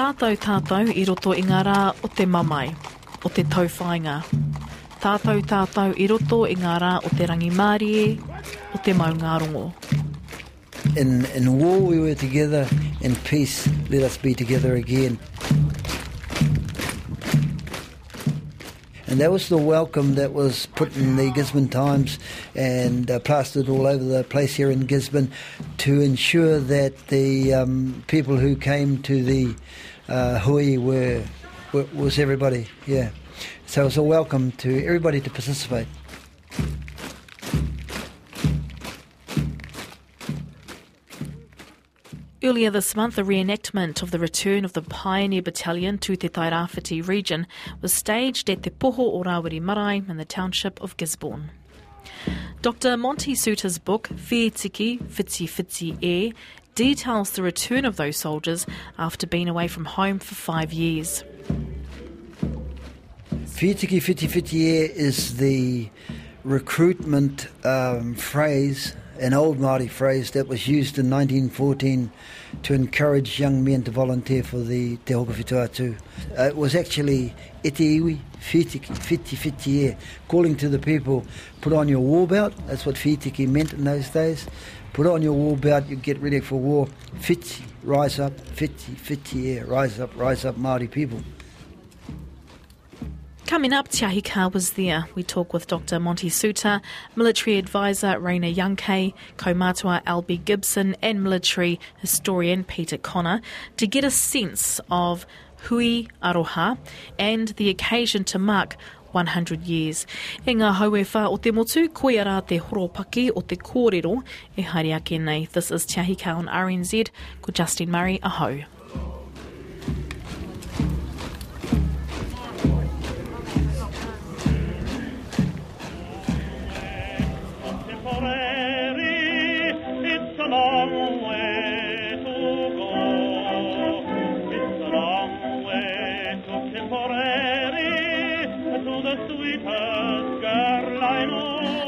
Tātou tātou i roto i ngā rā o te mamai, o te tauwhainga. Tātou tātou i roto i ngā rā o te rangi Mārie, o te maungarongo. In, in war we were together, in peace let us be together again. And that was the welcome that was put in the Gisborne Times and uh, plastered all over the place here in Gisborne to ensure that the um, people who came to the uh, hui were, were was everybody. Yeah, so it was a welcome to everybody to participate. Earlier this month, a reenactment of the return of the Pioneer Battalion to Te Tairāwhiti region was staged at Te Poho o Rawiri Marae in the township of Gisborne. Dr. Monty Soutar's book, Whitiki, Whiti Whiti E, details the return of those soldiers after being away from home for five years. Whitiki Whiti Whiti is the recruitment um, phrase an old Māori phrase that was used in 1914 to encourage young men to volunteer for the Te Hokowhituatu. Uh, it was actually ete iwi, whitiki, whiti whiti e, calling to the people, put on your war belt, that's what whitiki meant in those days. Put on your war belt, you get ready for war. Whiti, rise up, whiti, whiti e, rise up, rise up Māori people. Coming up, Te Ahi Kaa was there. We talk with Dr. Monty Soutar, military advisor Raina Youngkay, Kaumatua Albie Gibson, and military historian Peter Connor to get a sense of Hui Aroha and the occasion to mark 100 years. E ngā hauewha o te motu, koe ara te horopaki o te kōrero e haere ake nei. This is Te Ahi Kaa on RNZ, ko Justin Murray, aho.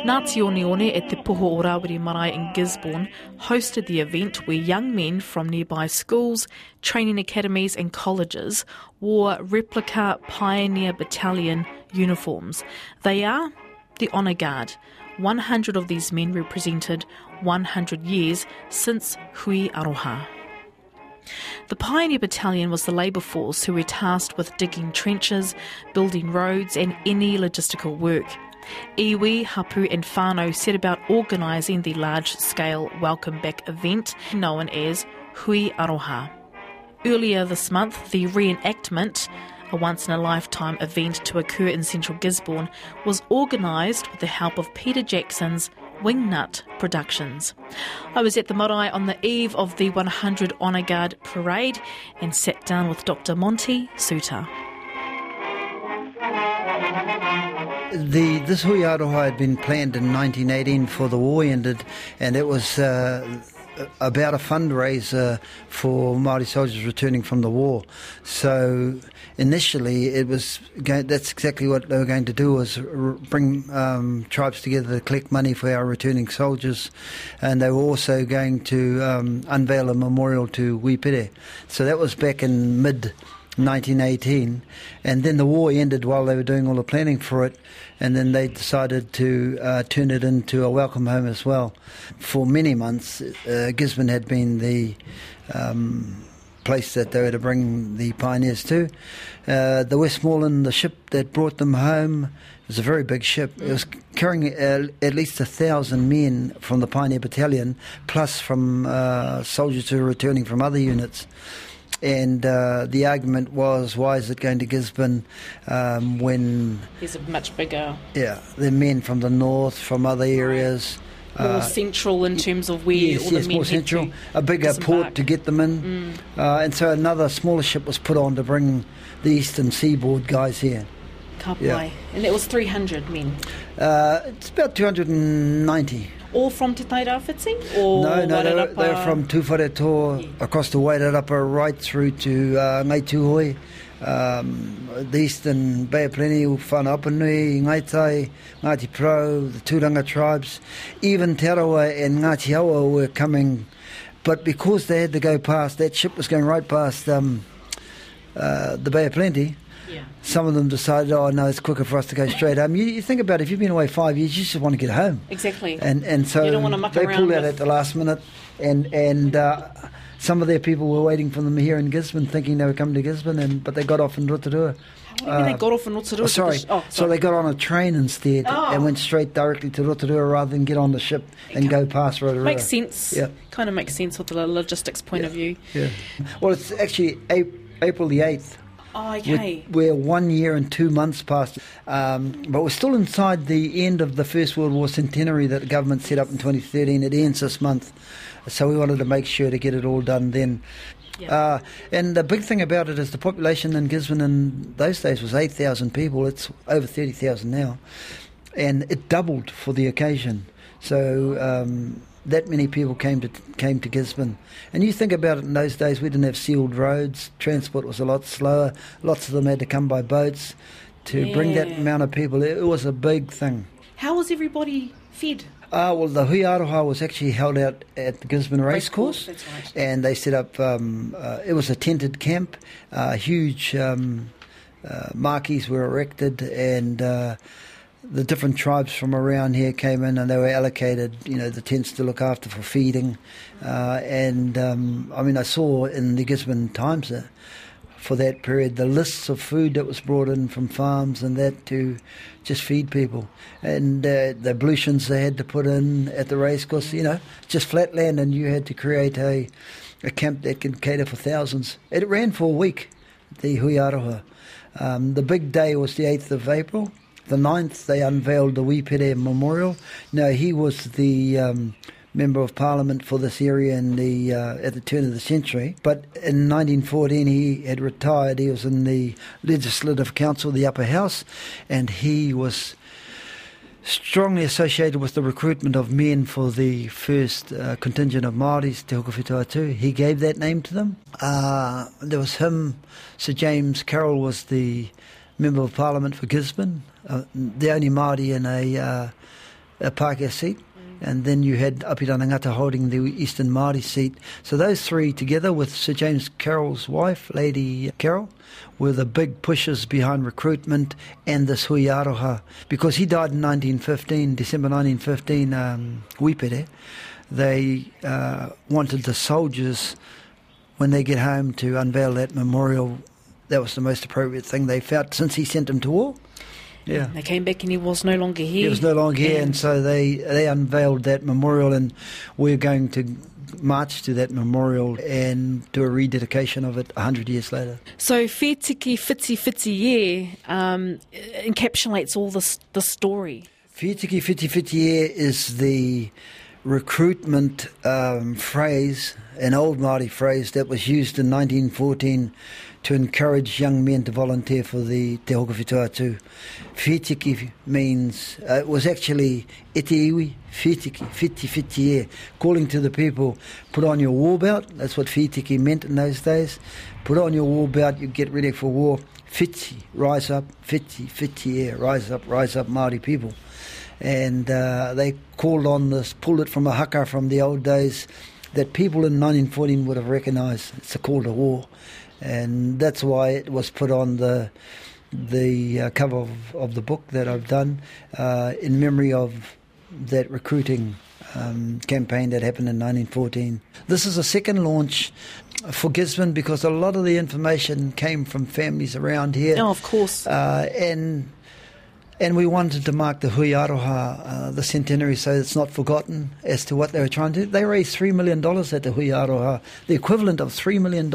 Know. Ngāti One at the o Marae in Gisborne hosted the event where young men from nearby schools, training academies and colleges wore replica Pioneer Battalion uniforms. They are the Honour Guard. 100 of these men represented 100 years since Hui Aroha. The Pioneer Battalion was the labour force who were tasked with digging trenches, building roads, and any logistical work. Iwi, Hapu, and Whānau set about organising the large scale welcome back event known as Hui Aroha. Earlier this month, the reenactment, a once in a lifetime event to occur in central Gisborne, was organised with the help of Peter Jackson's Wingnut Productions. I was at the marae on the eve of the 100 Honour Guard parade and sat down with Dr. Monty Soutar. The this Hui Aroha had been planned in 1918 for the war ended, and it was uh, about a fundraiser for Maori soldiers returning from the war. So initially, it was going, that's exactly what they were going to do was bring um, tribes together to collect money for our returning soldiers, and they were also going to um, unveil a memorial to Wi Pere. So that was back in mid. 1918, and then the war ended while they were doing all the planning for it, and then they decided to uh, turn it into a welcome home as well. For many months, uh, Gisborne had been the um, place that they were to bring the pioneers to. Uh, the Westmoreland, the ship that brought them home, was a very big ship. It was carrying uh, at least a thousand men from the Pioneer Battalion, plus from uh, soldiers who were returning from other units and uh, the argument was, why is it going to Gisborne um, when There's a much bigger, yeah, the men from the north, from other areas. more uh, central in terms of where Yes, all the yes, men more central. A bigger disembark. port to get them in. Uh, and so another smaller ship was put on to bring the eastern seaboard guys here. Kapai. Yeah. And it was 300 men. Uh, it's about 290. All from Te? Or no, no, they're, they were Wairarapa? from Tuwhareto across the Wairarapa right through to uh, Ngāi Tūhoe um, the Eastern Bay of Plenty, Whanapanui, Ngaitai, Ngāti Porou, the Turanga tribes, even Te Arawa and Ngāti Awa were coming, but because they had to go past, that ship was going right past um, uh, the Bay of Plenty, Yeah. some of them decided, oh no, it's quicker for us to go straight home. You, you think about it, if you've been away five years, you just want to get home. Exactly. And and so You don't wanna muck they pulled out at the last minute, and and uh, some of their people were waiting for them here in Gisborne, thinking they were coming to Gisborne, and but they got off in Rotorua. what do you mean they uh, got off in Rotorua? Oh, sorry. Oh, So they got on a train instead Oh. and went straight directly to Rotorua rather than get on the ship and go past Rotorua. Makes sense. Yeah. Kind of makes sense with the logistics point of view. Yeah. Well, it's actually April the eighth. Oh, We're, we're one year and two months past, um, but we're still inside the end of the First World War centenary that the government set up in 2013. It ends this month, so we wanted to make sure to get it all done then. Yeah. Uh, and the big thing about it is the population in Gisborne in those days was 8,000 people. It's over 30,000 now. And it doubled for the occasion. So um, that many people came to came to Gisborne. And you think about it in those days, we didn't have sealed roads. Transport was a lot slower. Lots of them had to come by boats to bring that amount of people. It, was a big thing. How was everybody fed? Uh, well, the Hui Aroha was actually held out at the Gisborne Racecourse. That's right. And they set up, um, uh, it was a tented camp, uh, huge um, uh, marquees were erected, and uh, the different tribes from around here came in and they were allocated, you know, the tents to look after for feeding. Uh, and um, I mean, I saw in the Gisborne Times uh, for that period the lists of food that was brought in from farms and that to just feed people. And uh, the ablutions they had to put in at the racecourse, you know, just flat land, and you had to create a, a camp that could cater for thousands. It ran for a week, the Hui Aroha. Um, the big day was the 8th of April. The 9th, they unveiled the Wi Pere Memorial. Now, he was the um, member of parliament for this area in the uh, at the turn of the century. But in 1914, he had retired. He was in the Legislative Council, the upper house, and he was strongly associated with the recruitment of men for the first uh, contingent of Māoris, Te Hokowhituatu. He gave that name to them. Uh, there was him, Sir James Carroll was the Member of Parliament for Gisborne, uh, the only Māori in a, uh, a Pākehā seat. And then you had Ngata holding the Eastern Māori seat. So those three, together with Sir James Carroll's wife, Lady Carroll, were the big pushers behind recruitment and this Hui Aroha. Because he died in 1915, December 1915, um, Wi Pere, they uh, wanted the soldiers, when they get home, to unveil that memorial. That was the most appropriate thing they felt since he sent them to war. Yeah. They came back and he was no longer here. He was no longer here, and And- so they they unveiled that memorial, and we're going to march to that memorial and do a rededication of it hundred years later. So Whetiki Whiti Whiti Ye um, encapsulates all this the story. Whitiki Whiti Whiti is the recruitment um, phrase, an old Māori phrase that was used in 1914 to encourage young men to volunteer for the Te Hokowhituatu. Whitiki means, uh, it was actually ete iwi, whitiki, whiti whiti e, calling to the people, put on your war belt. That's what whitiki meant in those days. Put on your war belt, you get ready for war. Whiti, rise up, whiti, whiti e, rise up, rise up Māori people and uh, they called on this, pulled it from a haka from the old days that people in 1914 would have recognised. It's a call to war, and that's why it was put on the the uh, cover of, of the book that I've done uh, in memory of that recruiting um, campaign that happened in 1914. This is a second launch for Gisborne because a lot of the information came from families around here. Oh, of course. Uh, and and we wanted to mark the Hui Aroha, uh, the centenary, so it's not forgotten as to what they were trying to do. They raised $3 million at the Hui Aroha, the equivalent of $3 million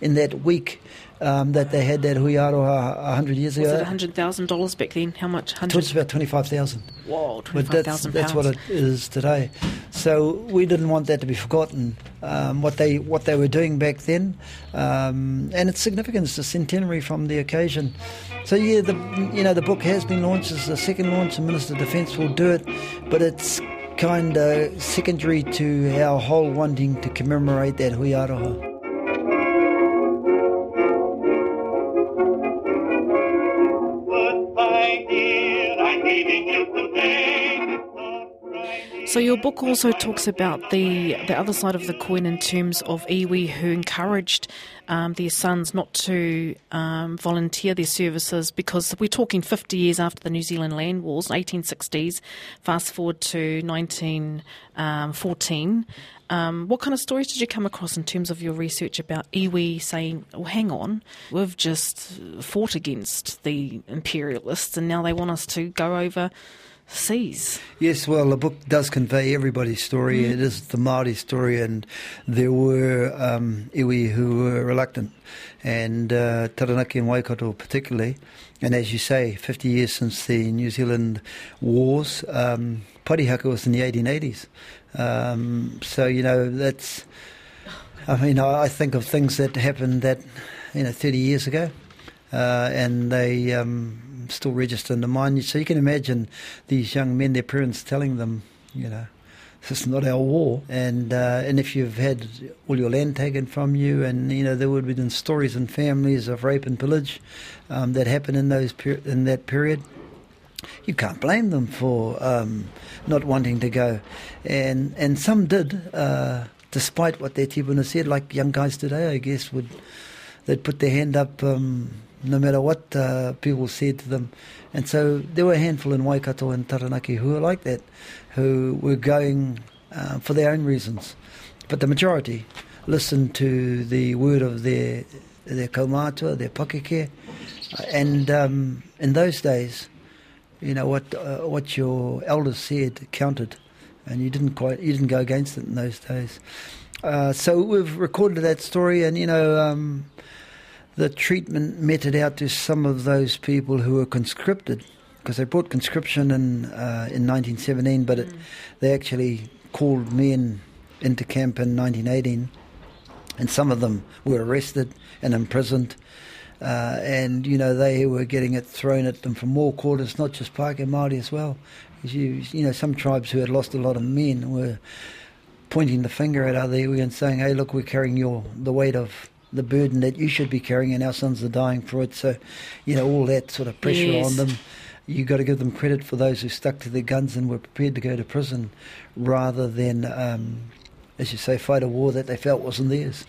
in that week um, that they had that Hui Aroha 100 years was ago. it hundred thousand dollars back then? How much? It Hundred. was about 25000 Whoa, but twenty-five that's, that's what it is today. So we didn't want that to be forgotten. Um, what they what they were doing back then, um, and its significance, the centenary from the occasion. So yeah, the you know the book has been launched as the second launch. The Minister of Defence will do it, but it's kind of secondary to our whole wanting to commemorate that Hui So your book also talks about the the other side of the coin in terms of iwi who encouraged um, their sons not to um, volunteer their services because we're talking 50 years after the New Zealand Land Wars, 1860s. Fast forward to 1914. Um, what kind of stories did you come across in terms of your research about iwi saying, "Well, hang on, we've just fought against the imperialists, and now they want us to go over"? Seas. Yes, well, the book does convey everybody's story. Mm. It is the Māori story, and there were um, iwi who were reluctant, and uh, Taranaki and Waikato particularly. And as you say, 50 years since the New Zealand wars, um, Parihaka was in the 1880s. Um, so, you know, that's, I mean, I think of things that happened that, you know, 30 years ago, uh, and they, um, still register in the mind. So you can imagine these young men, their parents telling them, you know, this is not our war. And uh, and if you've had all your land taken from you, and you know there would have been stories and families of rape and pillage um, that happened in those per- in that period. You can't blame them for um, not wanting to go, and and some did, uh, despite what their tipuna said. Like young guys today, I guess would they'd put their hand up. Um, no matter what uh, people said to them. And so there were a handful in Waikato and Taranaki who were like that, who were going uh, for their own reasons. But the majority listened to the word of their their kaumātua, their pakeke. And um, in those days, you know what uh, what your elders said counted, and you didn't quite you didn't go against it in those days. Uh, so we've recorded that story, and you know. Um, the treatment meted out to some of those people who were conscripted, because they brought conscription in uh, in 1917, but it, mm. they actually called men into camp in 1918, and some of them were arrested and imprisoned. Uh, and you know they were getting it thrown at them from all quarters, not just Pākehā Māori as well. You, you know, some tribes who had lost a lot of men were pointing the finger at other and saying, "Hey, look, we're carrying your the weight of the burden that you should be carrying, and our sons are dying for it. So, you know, all that sort of pressure yes. on them. You've got to give them credit for those who stuck to their guns and were prepared to go to prison rather than, um, as you say, fight a war that they felt wasn't theirs.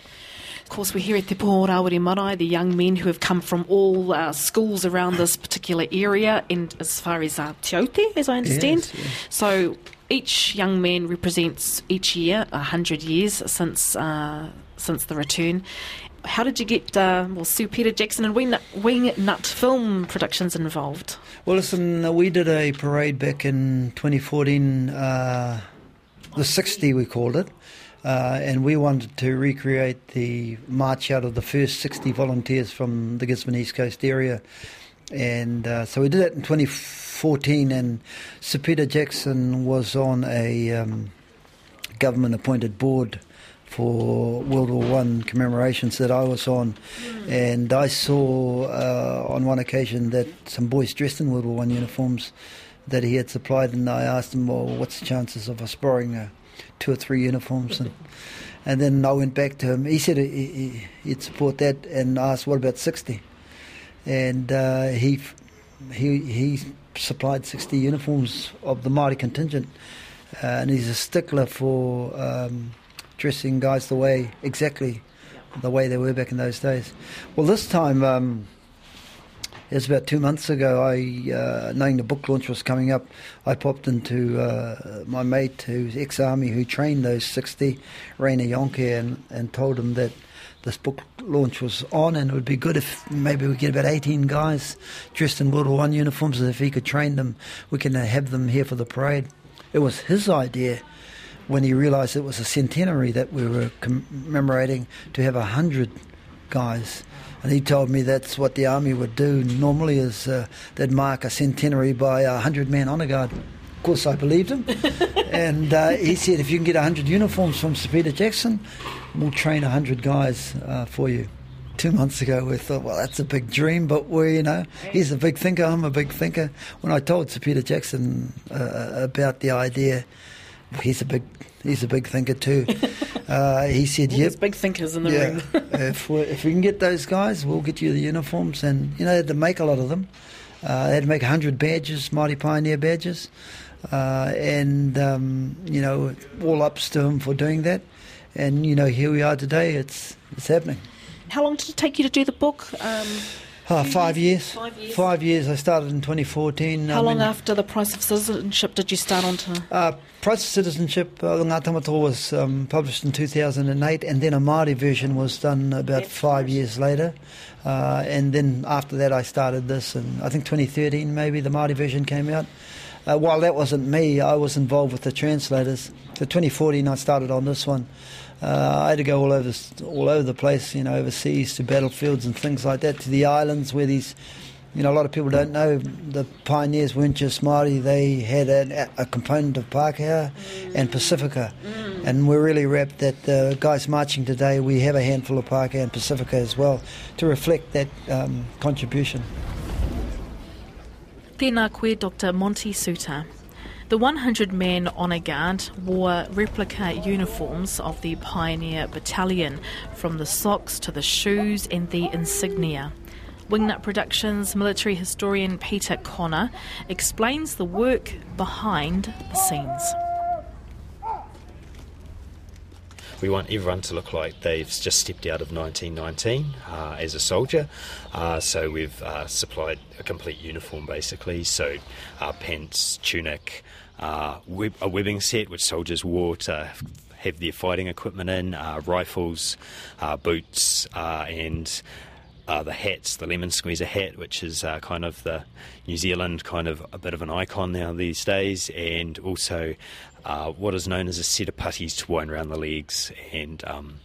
Of course, we're here at Te Poho Rawiri Marae, the young men who have come from all uh, schools around this particular area, and as far as uh, Te Aute, as I understand. Yes, yes. So each young man represents each year, 100 years since, uh, since the return how did you get uh, well Sir Peter Jackson and Wing, Wing Nut Film Productions involved? Well, listen, uh, we did a parade back in 2014, uh, the 60 we called it, uh, and we wanted to recreate the march out of the first 60 volunteers from the Gisborne East Coast area, and uh, so we did that in 2014, and Sir Peter Jackson was on a um, government-appointed board for World War One commemorations that I was on, and I saw uh, on one occasion that some boys dressed in World War One uniforms that he had supplied, and I asked him, "Well, what's the chances of us borrowing uh, two or three uniforms?" And, and then I went back to him. He said he, would support that, and asked, "What about 60? And uh, he he he supplied 60 uniforms of the Māori contingent, uh, and he's a stickler for. Um, dressing guys the way exactly the way they were back in those days. Well, this time um, it was about two months ago. I, uh, knowing the book launch was coming up, I popped into uh, my mate who's ex-army who trained those sixty, Rainer Yonke, and, and told him that this book launch was on, and it would be good if maybe we get about 18 guys dressed in World War One uniforms. And if he could train them, we can have them here for the parade. It was his idea when he realised it was a centenary that we were commemorating to have a hundred guys. And he told me that's what the army would do normally is uh, they'd mark a centenary by a hundred man honour guard. Of course, I believed him. and uh, he said, if you can get a hundred uniforms from Sir Peter Jackson, we'll train a hundred guys uh, for you. Two months ago, we thought, well, that's a big dream, but we, you know, he's a big thinker, I'm a big thinker. When I told Sir Peter Jackson uh, about the idea, he's a big he's a big thinker too. Uh, he said, "Yep, there's big thinkers in the yeah, room. if we if we can get those guys, we'll get you the uniforms." And you know, they had to make a lot of them. Uh, they had to make hundred badges, Mighty Pioneer badges. uh, and um, you know, all ups to him for doing that. And you know, here we are today. It's it's happening. How long did it take you to do the book? Um, Uh, five years? Five years. Five years. I started in 2014. how I long mean, after the price of citizenship did you start on to? Uh, Price of Citizenship, uh, was um, published in 2008, and then a Māori version was done about That's five years later. Uh, and then after that, I started this, and I think 2013 maybe the Māori version came out. Uh, while that wasn't me, I was involved with the translators. So 2014, I started on this one. Uh, I had to go all over, all over the place, you know, overseas to battlefields and things like that, to the islands where these you know, a lot of people don't know the pioneers weren't just Māori, they had an, a component of Pākehā and Pacifica. And we're really rapt that the guys marching today, we have a handful of Pākehā and Pacifica as well to reflect that um, contribution. Tēnā koe Dr. Monty Soutar. The 100 men honour guard wore replica uniforms of the Pioneer Battalion, from the socks to the shoes and the insignia. Wingnut Productions military historian Peter Connor explains the work behind the scenes. We want everyone to look like they've just stepped out of 1919 uh, as a soldier. Uh, so we've uh, supplied a complete uniform basically. So uh, pants, tunic, uh, web- a webbing set which soldiers wore to have their fighting equipment in, rifles, boots, and uh, the hats, the lemon squeezer hat, which is uh, kind of the New Zealand kind of a bit of an icon now these days, and also uh, what is known as a set of puttees to wind around the legs and um,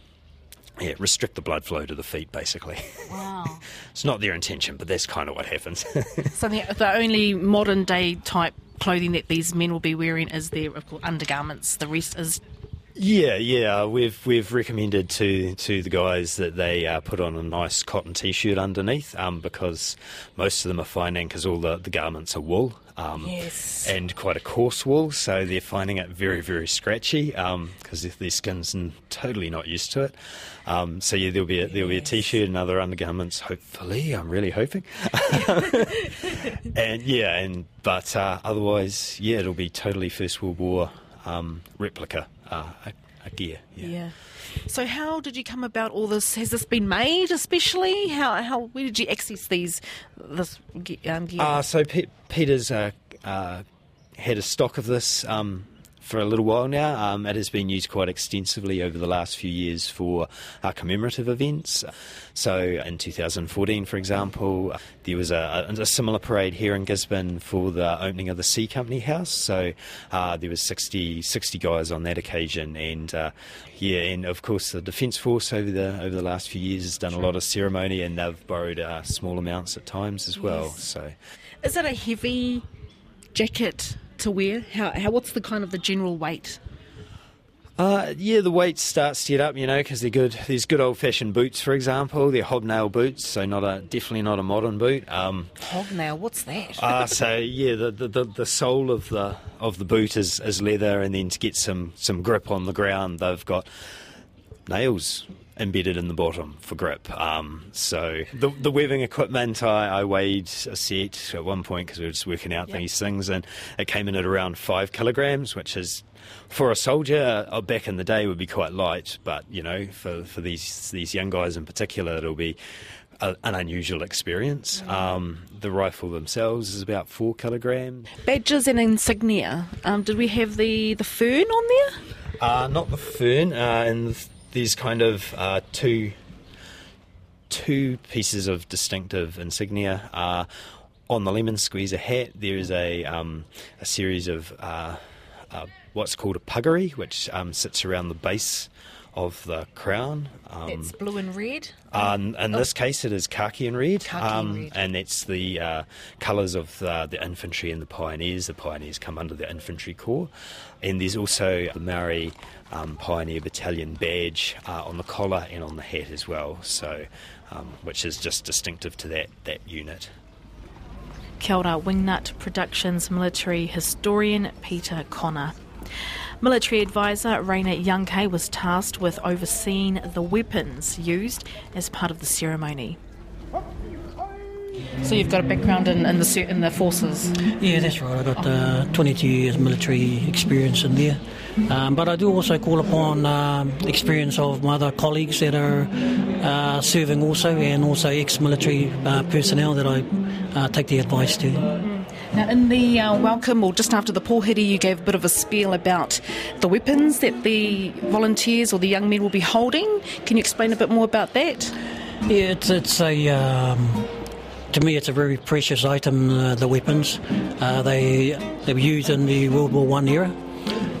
yeah, restrict the blood flow to the feet, basically. Wow. it's not their intention, but that's kind of what happens. so the, the only modern day type clothing that these men will be wearing is their of course, undergarments. The rest is Yeah, yeah. We've we've recommended to to the guys that they uh, put on a nice cotton t-shirt underneath, um, because most of them are finding because all the, the garments are wool. Um, Yes. And quite a coarse wool, so they're finding it very, very scratchy because their skin's totally not used to it. Um, so yeah, there'll be a, there'll be a t-shirt and other undergarments. Hopefully, I'm really hoping. and yeah, and but uh, otherwise, yeah, it'll be totally First World War um, replica uh, a, gear. Yeah. Yeah. So how did you come about all this? Has this been made especially? How how where did you access these this um, gear? Uh, so Pe- Peter's uh, uh, had a stock of this um, for a little while now. Um, it has been used quite extensively over the last few years for uh, commemorative events. So in 2014, for example, there was a, a, similar parade here in Gisborne for the opening of the C Company House. So uh, there was 60, 60 guys on that occasion, and uh, yeah, and of course the Defence Force over the over the last few years has done a lot of ceremony, and they've borrowed uh, small amounts at times as well. Yes. So. Is it a heavy jacket to wear? How, how what's the kind of the general weight? Uh, yeah, the weight starts to get up, you know, because they're good. There's good old-fashioned boots, for example. They're hobnail boots, so not a definitely not a modern boot. Um, Hobnail, what's that? uh, so yeah, the, the, the, the sole of the of the boot is, is leather, and then to get some, some grip on the ground, they've got nails embedded in the bottom for grip. Um, so the, the webbing equipment, I, I weighed a set at one point because we were just working out Yeah. these things, and it came in at around five kilograms, which is for a soldier uh, back in the day would be quite light, but you know for for these these young guys in particular, it'll be. A, an unusual experience. Um, the rifle themselves is about four kilograms. Badges and insignia. Um, did we have the, the fern on there? Uh, not the fern, uh, and th- there's kind of uh, two two pieces of distinctive insignia. Uh, on the lemon squeezer hat, there is a um, a series of uh, uh, what's called a puggery, which um, sits around the base of the crown. Um, It's blue and red. uh, in in this case, it is khaki and red, Khaki and um, red. and that's the uh, colours of the, the infantry and the pioneers. The pioneers come under the infantry corps, and there's also the Maori um, Pioneer Battalion badge uh, on the collar and on the hat as well. So, um, which is just distinctive to that that unit. Kia ora, Wingnut Productions military historian Peter Connor. Military advisor Raina Youngkay was tasked with overseeing the weapons used as part of the ceremony. So you've got a background in, in the in the forces. Yeah, that's right. I got uh, 22 years military experience in there. Um, but I do also call upon um, experience of my other colleagues that are uh, serving also, and also ex-military uh, personnel that I uh, take the advice to. Now, in the uh, welcome, or just after the pohiri, you gave a bit of a spiel about the weapons that the volunteers or the young men will be holding. Can you explain a bit more about that? Yeah, it's, it's a. Um, to me, it's a very precious item. Uh, the weapons, uh, they they were used in the World War One era,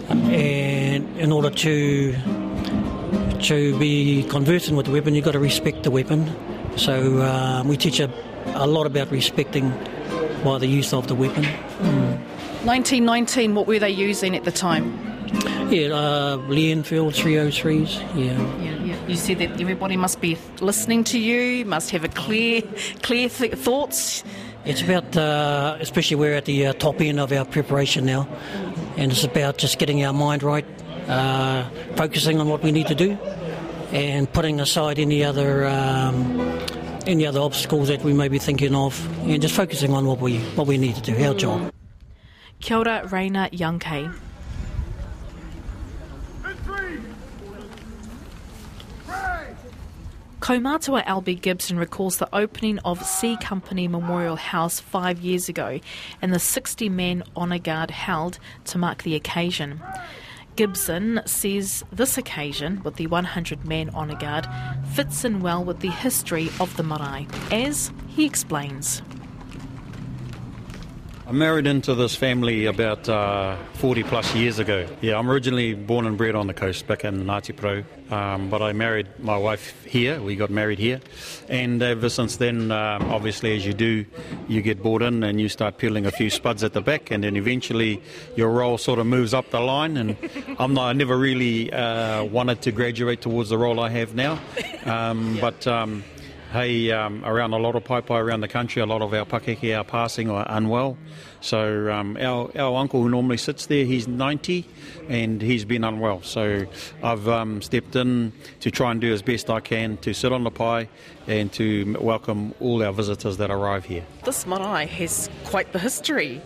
and in order to to be conversant with the weapon, you've got to respect the weapon. So uh, we teach a, a lot about respecting by the use of the weapon. 1919, what were they using at the time? Yeah, uh, Lee Enfield 303s. Yeah. Yeah, yeah. You said that everybody must be listening to you, must have a clear, clear th- thoughts. It's about, uh, especially we're at the uh, top end of our preparation now, and it's about just getting our mind right, uh, focusing on what we need to do, and putting aside any other um, any other obstacles that we may be thinking of, and just focusing on what we what we need to do, our job. Kia ora, Raina Youngkei. Kaumatua Albie Gibson recalls the opening of C Company Memorial House five years ago and the 60 men honour guard held to mark the occasion. Gibson says this occasion, with the 100 men honour guard, fits in well with the history of the marae, as he explains. I married into this family about uh, 40 plus years ago. Yeah, I'm originally born and bred on the coast back in Ngāti Porou, um, but I married my wife here. We got married here. And ever since then, um, obviously, as you do, you get brought in and you start peeling a few spuds at the back, and then eventually your role sort of moves up the line. And I'm not, I never really uh, wanted to graduate towards the role I have now. Um, but um, hey, um, around a lot of paepae around the country, a lot of our pakeke are passing or unwell. So um, our, our uncle who normally sits there, he's 90 and he's been unwell. So I've um, stepped in to try and do as best I can to sit on the pai and to welcome all our visitors that arrive here. This marae has quite the history.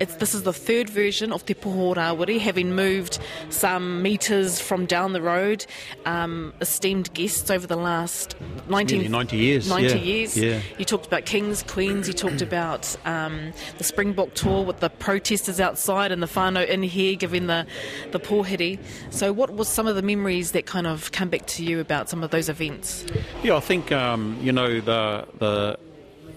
It's, this is the third version of Te Poho Rawiri, having moved some metres from down the road. Um, esteemed guests over the last 19, 90 years, 90 yeah, years. yeah. You talked about kings, queens, you talked about um, the Springbok tour with the protesters outside and the whānau in here giving the, the pohiri. So, what was some of the memories that kind of come back to you about some of those events? Yeah, I think um, you know the the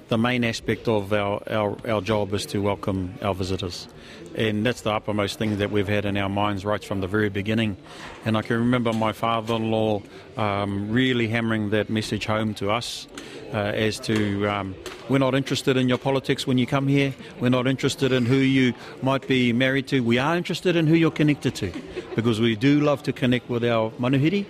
the main aspect of our, our, our job is to welcome our visitors. And that's the uppermost thing that we've had in our minds right from the very beginning. And I can remember my father in law um, really hammering that message home to us uh, as to um, we're not interested in your politics when you come here, we're not interested in who you might be married to, we are interested in who you're connected to because we do love to connect with our manuhiri.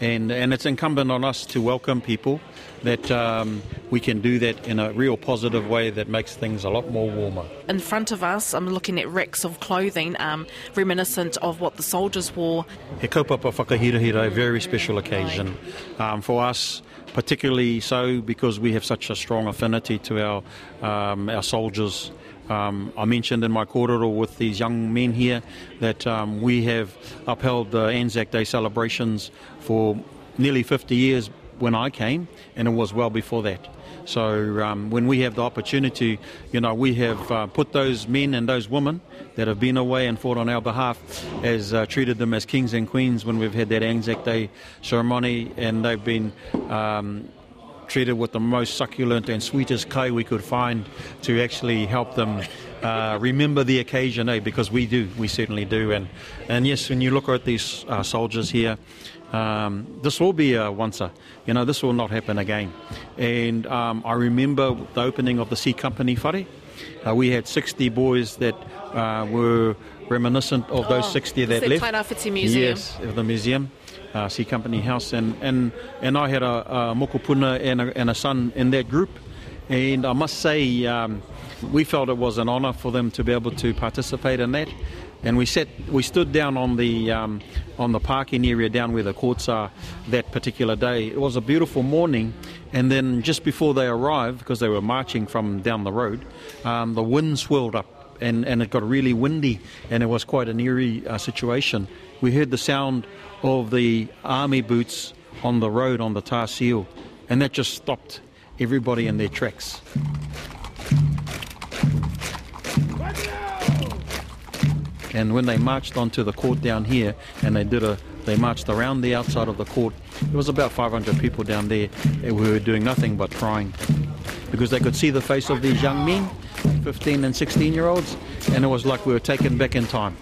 And, and it's incumbent on us to welcome people that um, we can do that in a real positive way that makes things a lot more warmer. in front of us, I'm looking at racks of clothing um, reminiscent of what the soldiers wore. He kaupapa whakahirahira, a very special occasion um, for us, particularly so because we have such a strong affinity to our um, our soldiers. Um, I mentioned in my kōrero with these young men here that um, we have upheld the Anzac Day celebrations for nearly 50 years when I came, and it was well before that. So um, when we have the opportunity, you know, we have uh, put those men and those women that have been away and fought on our behalf as uh, treated them as kings and queens when we've had that Anzac Day ceremony, and they've been. Um, treated with the most succulent and sweetest kai we could find to actually help them uh, remember the occasion, eh? Because we do, we certainly do. And and yes, when you look at these uh, soldiers here, um, this will be a once a, you know, this will not happen again. And um, I remember the opening of the C Company whare. Uh, we had 60 boys that uh, were reminiscent of those Oh, 60 it's that the left. Tairāwhiti Museum. Yes, of the museum, uh, C Company House, and, and, and I had a, a mokopuna and a, and a son in that group, and I must say um, we felt it was an honour for them to be able to participate in that, and we sat, we stood down on the um, on the parking area down where the courts are that particular day. It was a beautiful morning, And then just before they arrived, because they were marching from down the road, um, the wind swirled up and, and it got really windy and it was quite an eerie uh, situation. We heard the sound of the army boots on the road on the tar seal and that just stopped everybody in their tracks. And when they marched onto the court down here, and they did a, they marched around the outside of the court. There was about 500 people down there who were doing nothing but crying, because they could see the face of these young men, 15 and 16 year olds, and it was like we were taken back in time.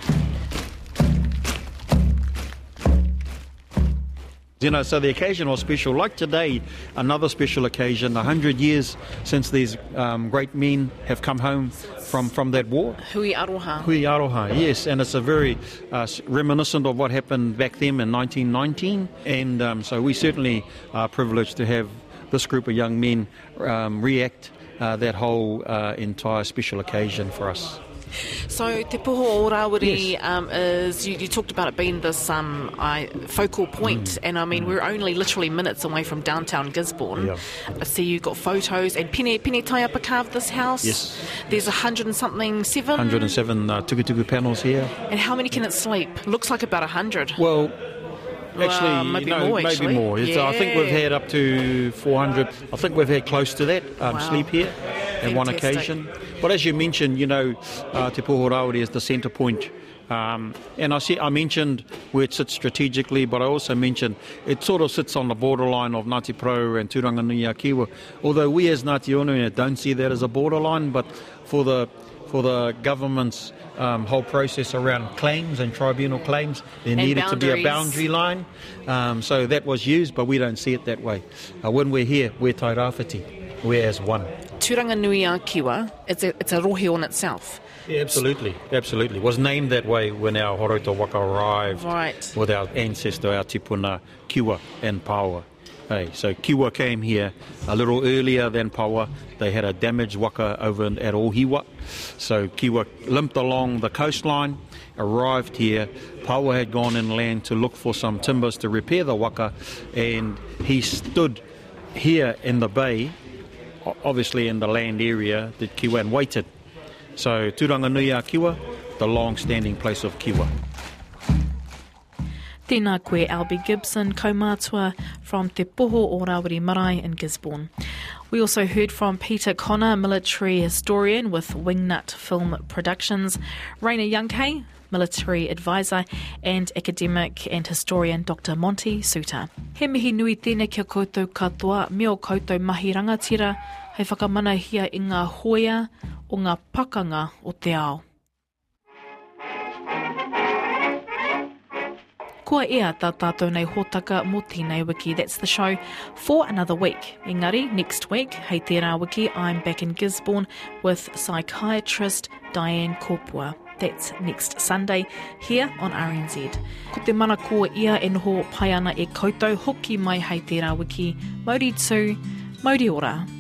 You know, so the occasion was special. Like today, another special occasion, 100 years since these um, great men have come home from, from that war. Hui Aroha. Hui Aroha, yes, and it's a very uh, reminiscent of what happened back then in 1919. And um, so we certainly are privileged to have this group of young men um, react uh, that whole uh, entire special occasion for us. So Te Poho o Rawiri um, is, you, you talked about it being this um, I, focal point, Mm. and I mean, we're only literally minutes away from downtown Gisborne. Yeah. I see you've got photos, and Pene, Pene Taiapa carved this house. Yes. There's a hundred and something, seven? 107 uh, tukutuku panels here. And how many can it sleep? Looks like about a hundred. Well, actually, Well, maybe no, more, maybe more. It's, I think we've had up to 400. I think we've had close to that um, Wow. sleep here at one occasion. But as you mentioned, you know, uh, Te Poho Rawiri is the centre point. Um, and I, see, I mentioned where it sits strategically, but I also mentioned it sort of sits on the borderline of Ngāti Porou and Turanganui Kiwa. Although we as Ngāti Onui don't see that as a borderline, but for the for the government's um, whole process around claims and tribunal claims, there And needed to be a boundary line. Um, so that was used, but we don't see it that way. Uh, when we're here, we're Tairāwhiti. We're as one. Turanganui a Kiwa, it's a, it's a rohe on itself. Yeah, absolutely, absolutely. Was named that way when our Horouta Waka arrived Right. with our ancestor, our tipuna, Kiwa and Pāoa. Hey, so Kiwa came here a little earlier than Pāoa. They had a damaged waka over at Ohiwa. So Kiwa limped along the coastline, arrived here. Pāoa had gone inland to look for some timbers to repair the waka, and he stood here in the bay, obviously in the land area that Kiwa and waited. So Turanganui a Kiwa, the long-standing place of Kiwa. Tēnā koe Albie Gibson, kaumātua from Te Poho o Rawiri Marae in Gisborne. We also heard from Peter Connor, military historian with Wingnut Film Productions, Raina Youngkay, military advisor, and academic and historian Dr. Monty Suter. He mihi nui tēnei kia koutou katoa, me o koutou mahi rangatira, hei whakamanahia i ngā hoia o ngā pakanga o te ao. Kua ea tā tātou nei hōtaka mō tēnei wiki. That's the show for another week. Engari, next week, hei tērā wiki, I'm back in Gisborne with psychiatrist Diane Kopua. That's next Sunday here on RNZ. Ko te mana kua ia e noho pai ana e koutou hoki mai hei tērā wiki. Mauri tū, mauri ora.